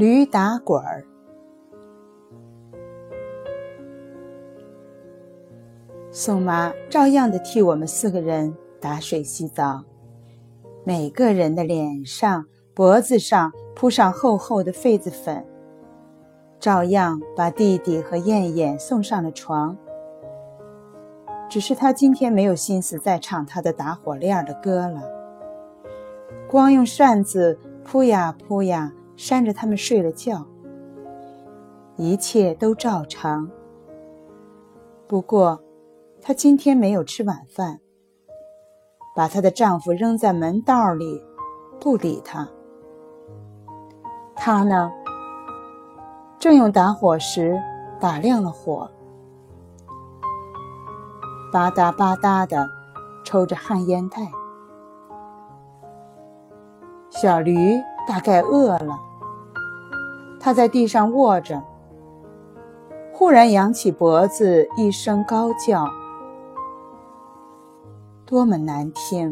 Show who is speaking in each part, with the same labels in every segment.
Speaker 1: 驴打滚儿。宋妈照样的替我们四个人打水洗澡，每个人的脸上、脖子上铺上厚厚的痱子粉，照样把弟弟和燕燕送上了床。只是他今天没有心思再唱他的打火链的歌了，光用扇子扑呀扑呀扇着他们睡了觉，一切都照常。不过。她今天没有吃晚饭，把她的丈夫扔在门道里，不理她。她呢，正用打火石打亮了火，吧嗒吧嗒的抽着旱烟袋。小驴大概饿了，它在地上卧着，忽然扬起脖子，一声高叫。多么难听！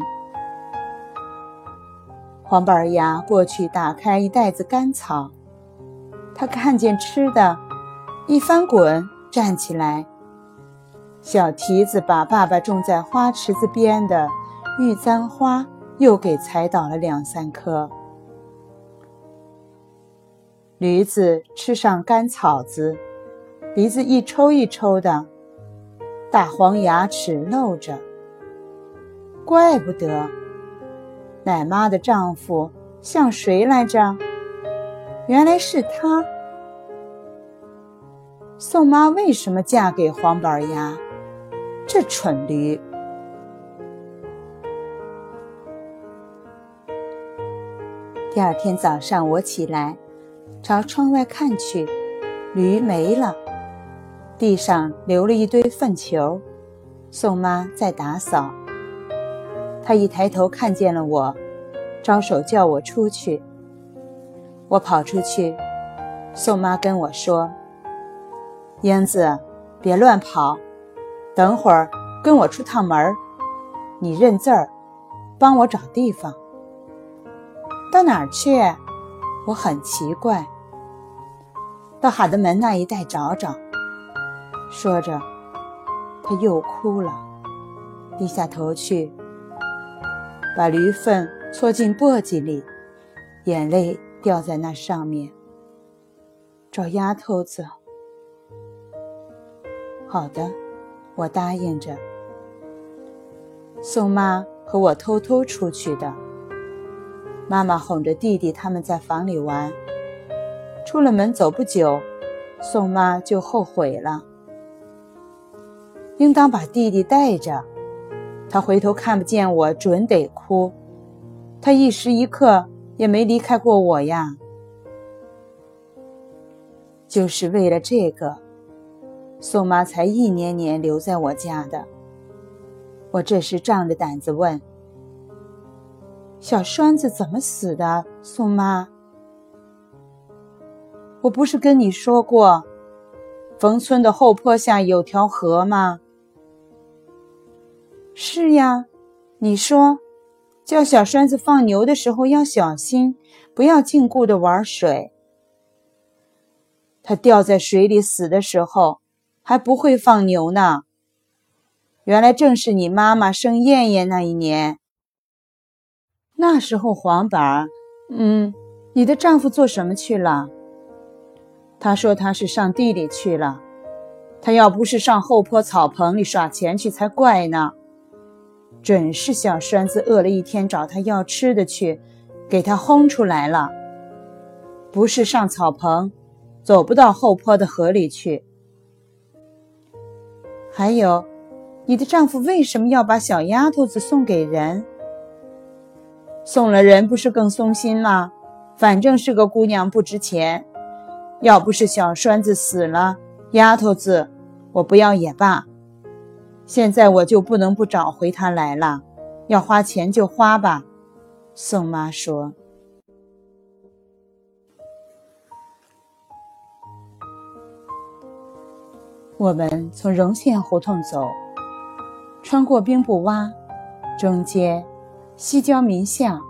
Speaker 1: 黄板牙过去打开一袋子干草，他看见吃的，一翻滚站起来。小蹄子把爸爸种在花池子边的玉簪花又给踩倒了两三棵。驴子吃上干草子，鼻子一抽一抽的，大黄牙齿露着。怪不得，奶妈的丈夫像谁来着？原来是他。宋妈为什么嫁给黄板牙？这蠢驴！第二天早上，我起来，朝窗外看去，驴没了，地上留了一堆粪球。宋妈在打扫。她一抬头看见了我，招手叫我出去。我跑出去，宋妈跟我说：“英子，别乱跑，等会儿跟我出趟门你认字儿，帮我找地方。到哪儿去？我很奇怪。到海德门那一带找找。”说着，他又哭了，低下头去。把驴粪搓进簸箕里，眼泪掉在那上面。找丫头子。好的，我答应着。宋妈和我偷偷出去的。妈妈哄着弟弟他们在房里玩。出了门走不久，宋妈就后悔了。应当把弟弟带着。他回头看不见我，准得哭。他一时一刻也没离开过我呀。就是为了这个，宋妈才一年年留在我家的。我这时仗着胆子问：“小栓子怎么死的？”宋妈，我不是跟你说过，冯村的后坡下有条河吗？是呀，你说，叫小栓子放牛的时候要小心，不要禁锢的玩水。他掉在水里死的时候，还不会放牛呢。原来正是你妈妈生燕燕那一年。那时候黄板儿，嗯，你的丈夫做什么去了？他说他是上地里去了。他要不是上后坡草棚里耍钱去，才怪呢。准是小栓子饿了一天，找他要吃的去，给他轰出来了。不是上草棚，走不到后坡的河里去。还有，你的丈夫为什么要把小丫头子送给人？送了人不是更松心吗？反正是个姑娘，不值钱。要不是小栓子死了，丫头子我不要也罢。现在我就不能不找回她来了，要花钱就花吧。宋妈说：“我们从荣县胡同走，穿过兵部洼，中街、西郊民巷，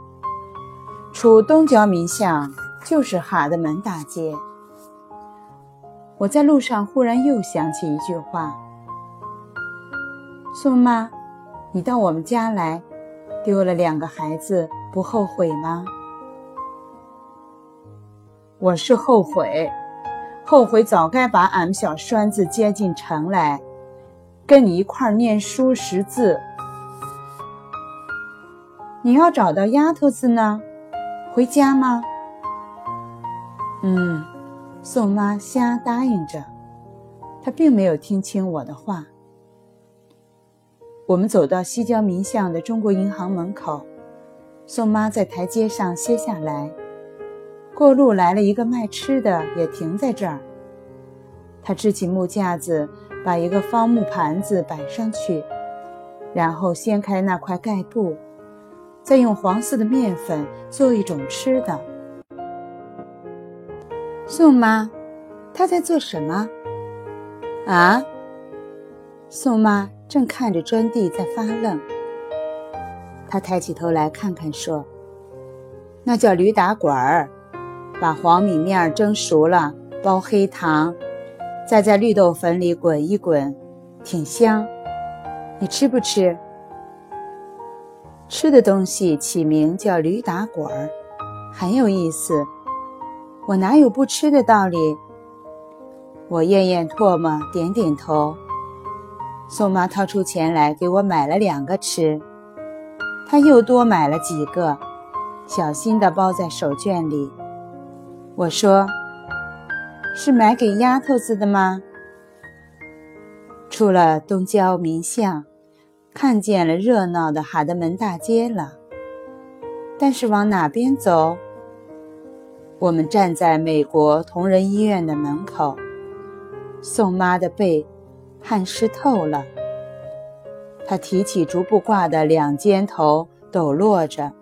Speaker 1: 出东郊民巷，就是哈德门大街。我在路上忽然又想起一句话：“宋妈，你到我们家来，丢了两个孩子，不后悔吗？”我是后悔，后悔早该把俺们小栓子接进城来，跟你一块儿念书识字。你要找到丫头子呢，回家吗？嗯，宋妈瞎答应着，她并没有听清我的话。我们走到西郊民巷的中国银行门口，宋妈在台阶上歇下来。过路来了一个卖吃的，也停在这儿。他支起木架子，把一个方木盘子摆上去，然后掀开那块盖布。再用黄色的面粉做一种吃的。宋妈，她在做什么？啊？宋妈正看着砖地在发愣。他抬起头来看看，说：“那叫驴打滚儿，把黄米面蒸熟了，包黑糖，再在绿豆粉里滚一滚，挺香。你吃不吃？”吃的东西起名叫驴打滚儿，很有意思。我哪有不吃的道理？我咽咽唾沫，点点头。宋妈掏出钱来给我买了两个吃，她又多买了几个，小心地包在手绢里。我说：“是买给丫头子的吗？”出了东郊民巷。看见了热闹的哈德门大街了，但是往哪边走？我们站在美国同仁医院的门口，宋妈的背汗湿透了。她提起竹布挂的两肩头，抖落着，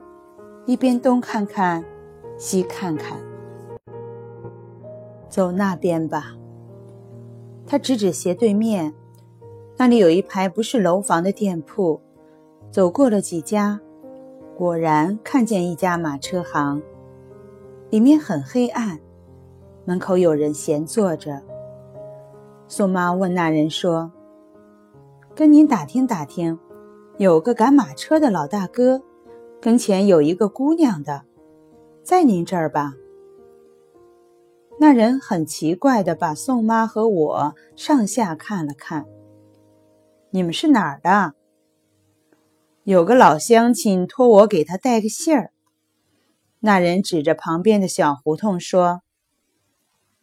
Speaker 1: 一边东看看，西看看。走那边吧，她指指斜对面。那里有一排不是楼房的店铺，走过了几家，果然看见一家马车行，里面很黑暗，门口有人闲坐着。宋妈问那人说：“跟您打听打听，有个赶马车的老大哥，跟前有一个姑娘的，在您这儿吧？”那人很奇怪的把宋妈和我上下看了看。你们是哪儿的？有个老乡亲托我给他带个信儿。那人指着旁边的小胡同说：“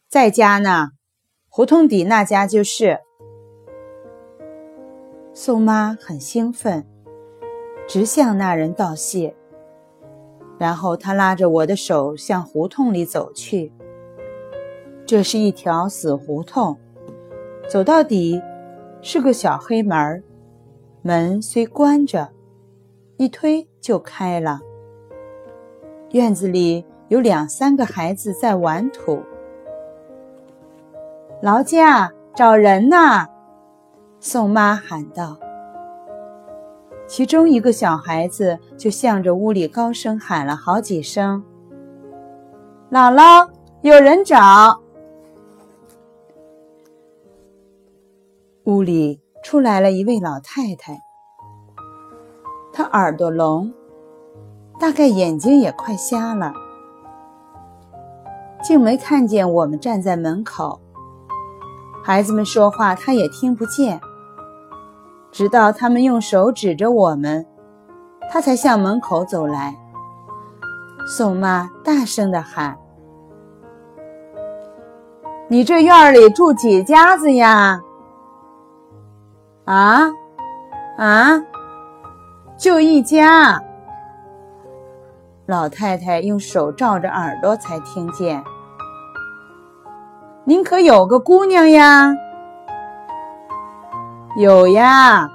Speaker 1: 在家呢，胡同底那家就是。”宋妈很兴奋，直向那人道谢。然后她拉着我的手向胡同里走去。这是一条死胡同，走到底。是个小黑门门虽关着，一推就开了。院子里有两三个孩子在玩土。劳驾，找人呐！宋妈喊道。其中一个小孩子就向着屋里高声喊了好几声：“姥姥，有人找。”屋里出来了一位老太太，她耳朵聋，大概眼睛也快瞎了，竟没看见我们站在门口。孩子们说话，她也听不见。直到他们用手指着我们，她才向门口走来。宋妈大声地喊：“你这院里住几家子呀？”啊，啊，就一家。老太太用手罩着耳朵才听见。您可有个姑娘呀？有呀，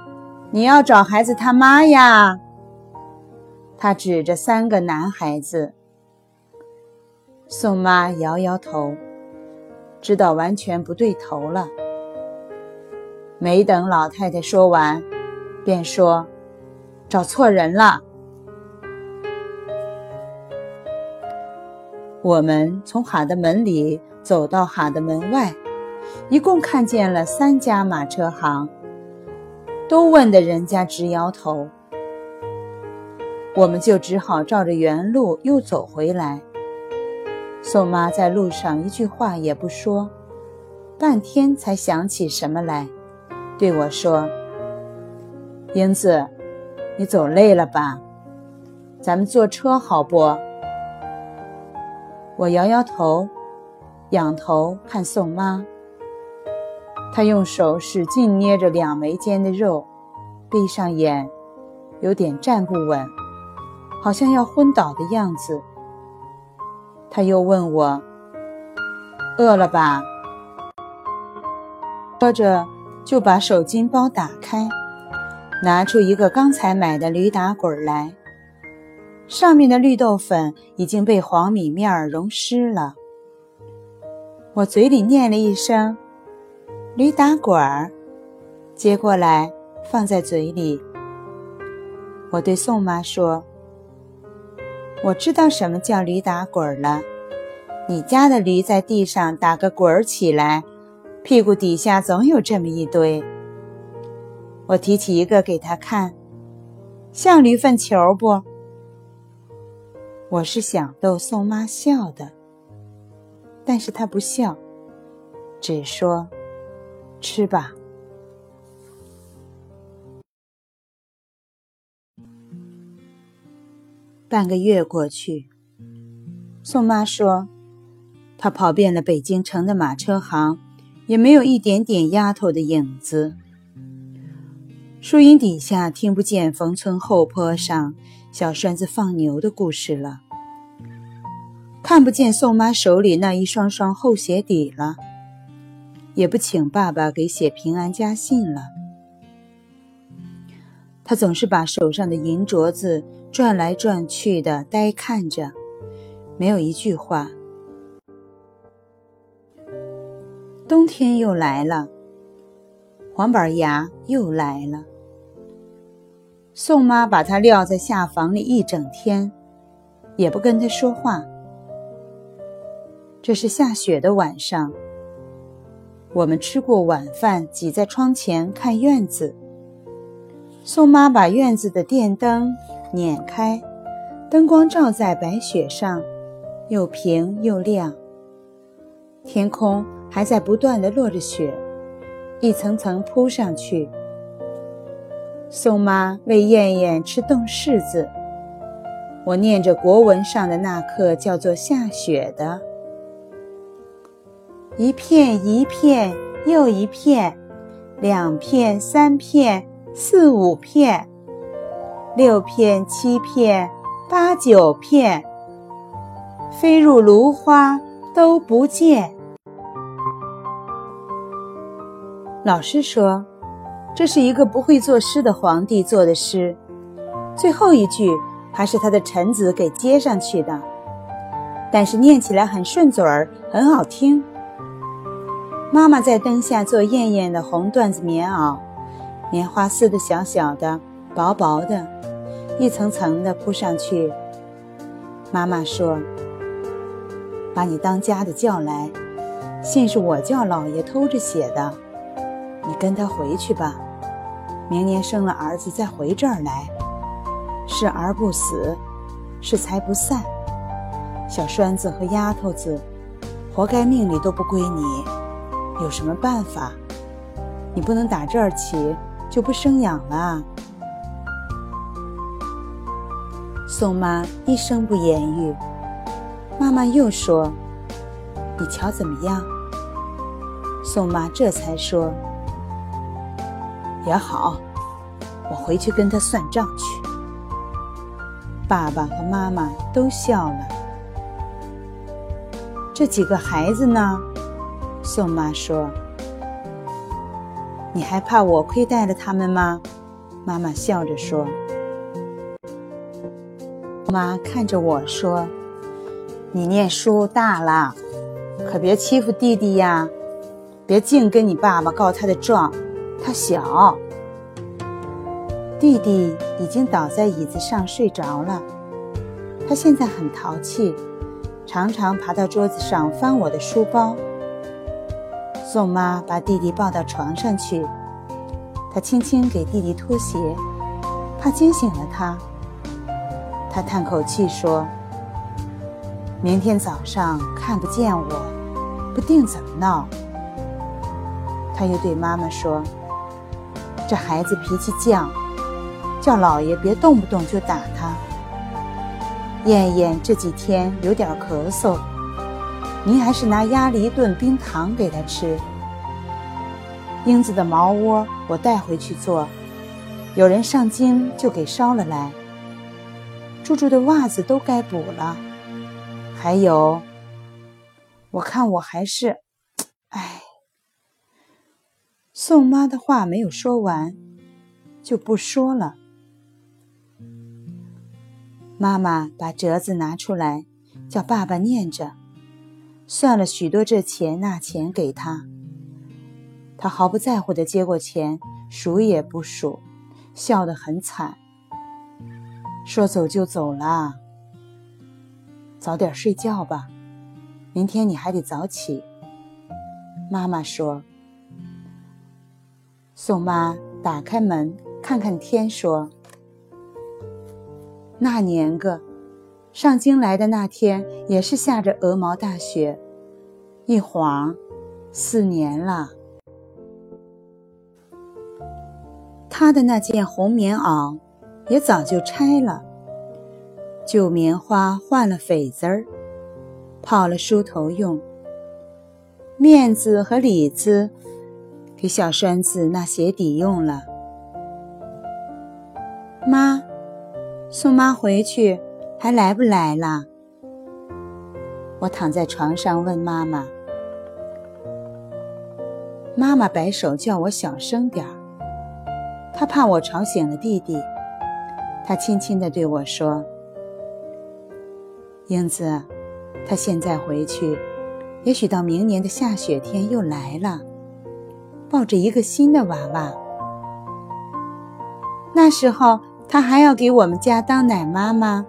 Speaker 1: 你要找孩子他妈呀？他指着三个男孩子。宋妈摇摇头，知道完全不对头了。没等老太太说完，便说：“找错人了。”我们从哈的门里走到哈的门外，一共看见了三家马车行，都问的人家直摇头。我们就只好照着原路又走回来。宋妈在路上一句话也不说，半天才想起什么来，对我说：“英子，你走累了吧？咱们坐车好不？”我摇摇头，仰头看宋妈。她用手使劲捏着两眉间的肉，闭上眼，有点站不稳，好像要昏倒的样子。她又问我：“饿了吧？”说着，就把手巾包打开，拿出一个刚才买的驴打滚来，上面的绿豆粉已经被黄米面融湿了。我嘴里念了一声“驴打滚儿”，接过来放在嘴里。我对宋妈说。我知道什么叫驴打滚了。你家的驴在地上打个滚儿起来，屁股底下总有这么一堆。我提起一个给他看，像驴粪球不？我是想逗宋妈笑的，但是她不笑，只说：“吃吧。”半个月过去，宋妈说：“她跑遍了北京城的马车行，也没有一点点丫头的影子。树荫底下听不见冯村后坡上小栓子放牛的故事了，看不见宋妈手里那一双双厚鞋底了，也不请爸爸给写平安家信了。他总是把手上的银镯子。”转来转去的，呆看着，没有一句话。冬天又来了，黄板牙又来了。宋妈把他撂在下房里一整天，也不跟他说话。这是下雪的晚上，我们吃过晚饭，挤在窗前看院子。宋妈把院子的电灯。捻开，灯光照在白雪上，又平又亮。天空还在不断的落着雪，一层层铺上去。宋妈喂燕燕吃冻柿子，我念着国文上的那课，叫做下雪的。一片一片又一片，两片三片四五片。六片、七片、八九片，飞入芦花都不见。老师说，这是一个不会作诗的皇帝做的诗，最后一句还是他的臣子给接上去的，但是念起来很顺嘴儿，很好听。妈妈在灯下做艳艳的红缎子棉袄，棉花丝的小小的、薄薄的。一层层的铺上去。妈妈说：“把你当家的叫来，信是我叫老爷偷着写的，你跟他回去吧。明年生了儿子再回这儿来，是儿不死，是财不散。小栓子和丫头子，活该命里都不归你，有什么办法？你不能打这儿起就不生养了啊。”宋妈一声不言语，妈妈又说：“你瞧怎么样？”宋妈这才说：“也好，我回去跟他算账去。”爸爸和妈妈都笑了。这几个孩子呢？宋妈说：“你还怕我亏待了他们吗？”妈妈笑着说。妈看着我说：“你念书大了，可别欺负弟弟呀，别净跟你爸爸告他的状，他小。”弟弟已经倒在椅子上睡着了，他现在很淘气，常常爬到桌子上翻我的书包。宋妈把弟弟抱到床上去，她轻轻给弟弟脱鞋，怕惊醒了他。她叹口气说：“明天早上看不见我，不定怎么闹。”他又对妈妈说：“这孩子脾气犟，叫老爷别动不动就打他。燕燕这几天有点咳嗽，您还是拿鸭梨炖冰糖给他吃。英子的毛窝我带回去做，有人上京就给捎了来。柱柱的袜子都该补了，还有，我看我还是，”宋妈的话没有说完，就不说了。妈妈把折子拿出来，叫爸爸念着，算了许多这钱那钱给他。他毫不在乎的接过钱，数也不数，笑得很惨，说走就走了。早点睡觉吧，明天你还得早起。妈妈说。宋妈打开门，看看天，说：“那年个上京来的那天，也是下着鹅毛大雪，一晃四年了。他的那件红棉袄也早就拆了，旧棉花换了痱子儿，泡了梳头用。面子和里子。”给小栓子那鞋底用了。妈，宋妈回去还来不来了？我躺在床上问妈妈。妈妈摆手叫我小声点儿，她怕我吵醒了弟弟。她轻轻地对我说：“英子，他现在回去，也许到明年的下雪天又来了。”抱着一个新的娃娃，那时候他还要给我们家当奶妈吗？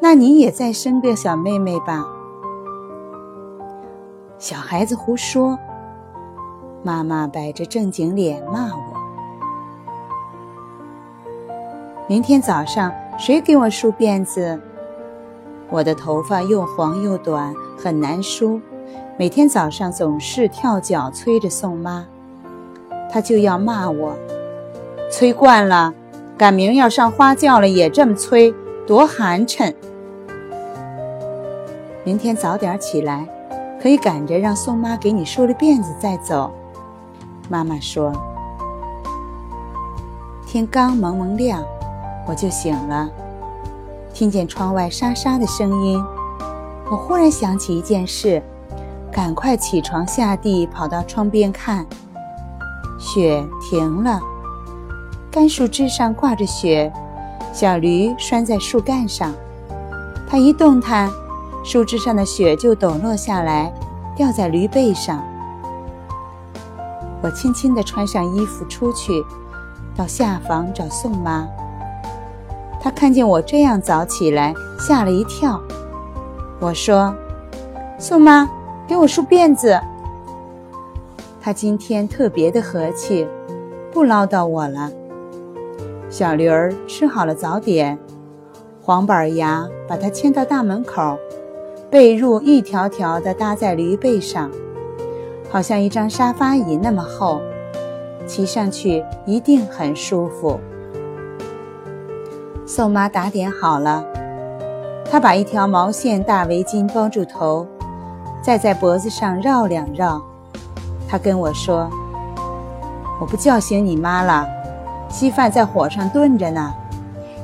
Speaker 1: 那你也再生个小妹妹吧。小孩子胡说！妈妈摆着正经脸骂我。明天早上谁给我梳辫子？我的头发又黄又短，很难梳。每天早上总是跳脚催着宋妈，她就要骂我，催惯了，赶明要上花轿了也这么催，多寒碜。明天早点起来，可以赶着让宋妈给你梳了辫子再走。妈妈说。天刚蒙蒙亮，我就醒了，听见窗外沙沙的声音，我忽然想起一件事。赶快起床，下地跑到窗边看，雪停了，干树枝上挂着雪，小驴拴在树干上，它一动弹，树枝上的雪就抖落下来，掉在驴背上。我轻轻地穿上衣服出去，到下房找宋妈。她看见我这样早起来，吓了一跳。我说：“宋妈。”给我梳辫子。他今天特别的和气，不唠叨我了。小驴儿吃好了早点，黄板牙把它牵到大门口，被褥一条条的搭在驴背上，好像一张沙发椅那么厚，骑上去一定很舒服。宋妈打点好了，她把一条毛线大围巾包住头。再在脖子上绕两绕，他跟我说：“我不叫醒你妈了，稀饭在火上炖着呢。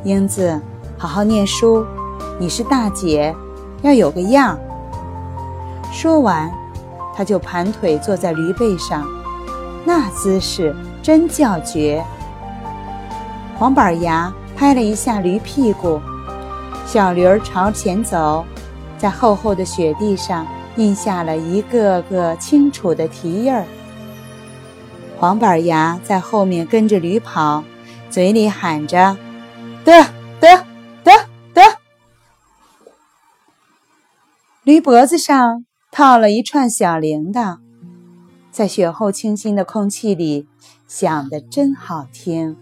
Speaker 1: 英子，好好念书，你是大姐，要有个样。”说完，他就盘腿坐在驴背上，那姿势真叫绝。黄板牙拍了一下驴屁股，小驴儿朝前走，在厚厚的雪地上。印下了一个个清楚的蹄印儿。黄板牙在后面跟着驴跑，嘴里喊着：“得得得得！”驴脖子上套了一串小铃铛，在雪后清新的空气里响得真好听。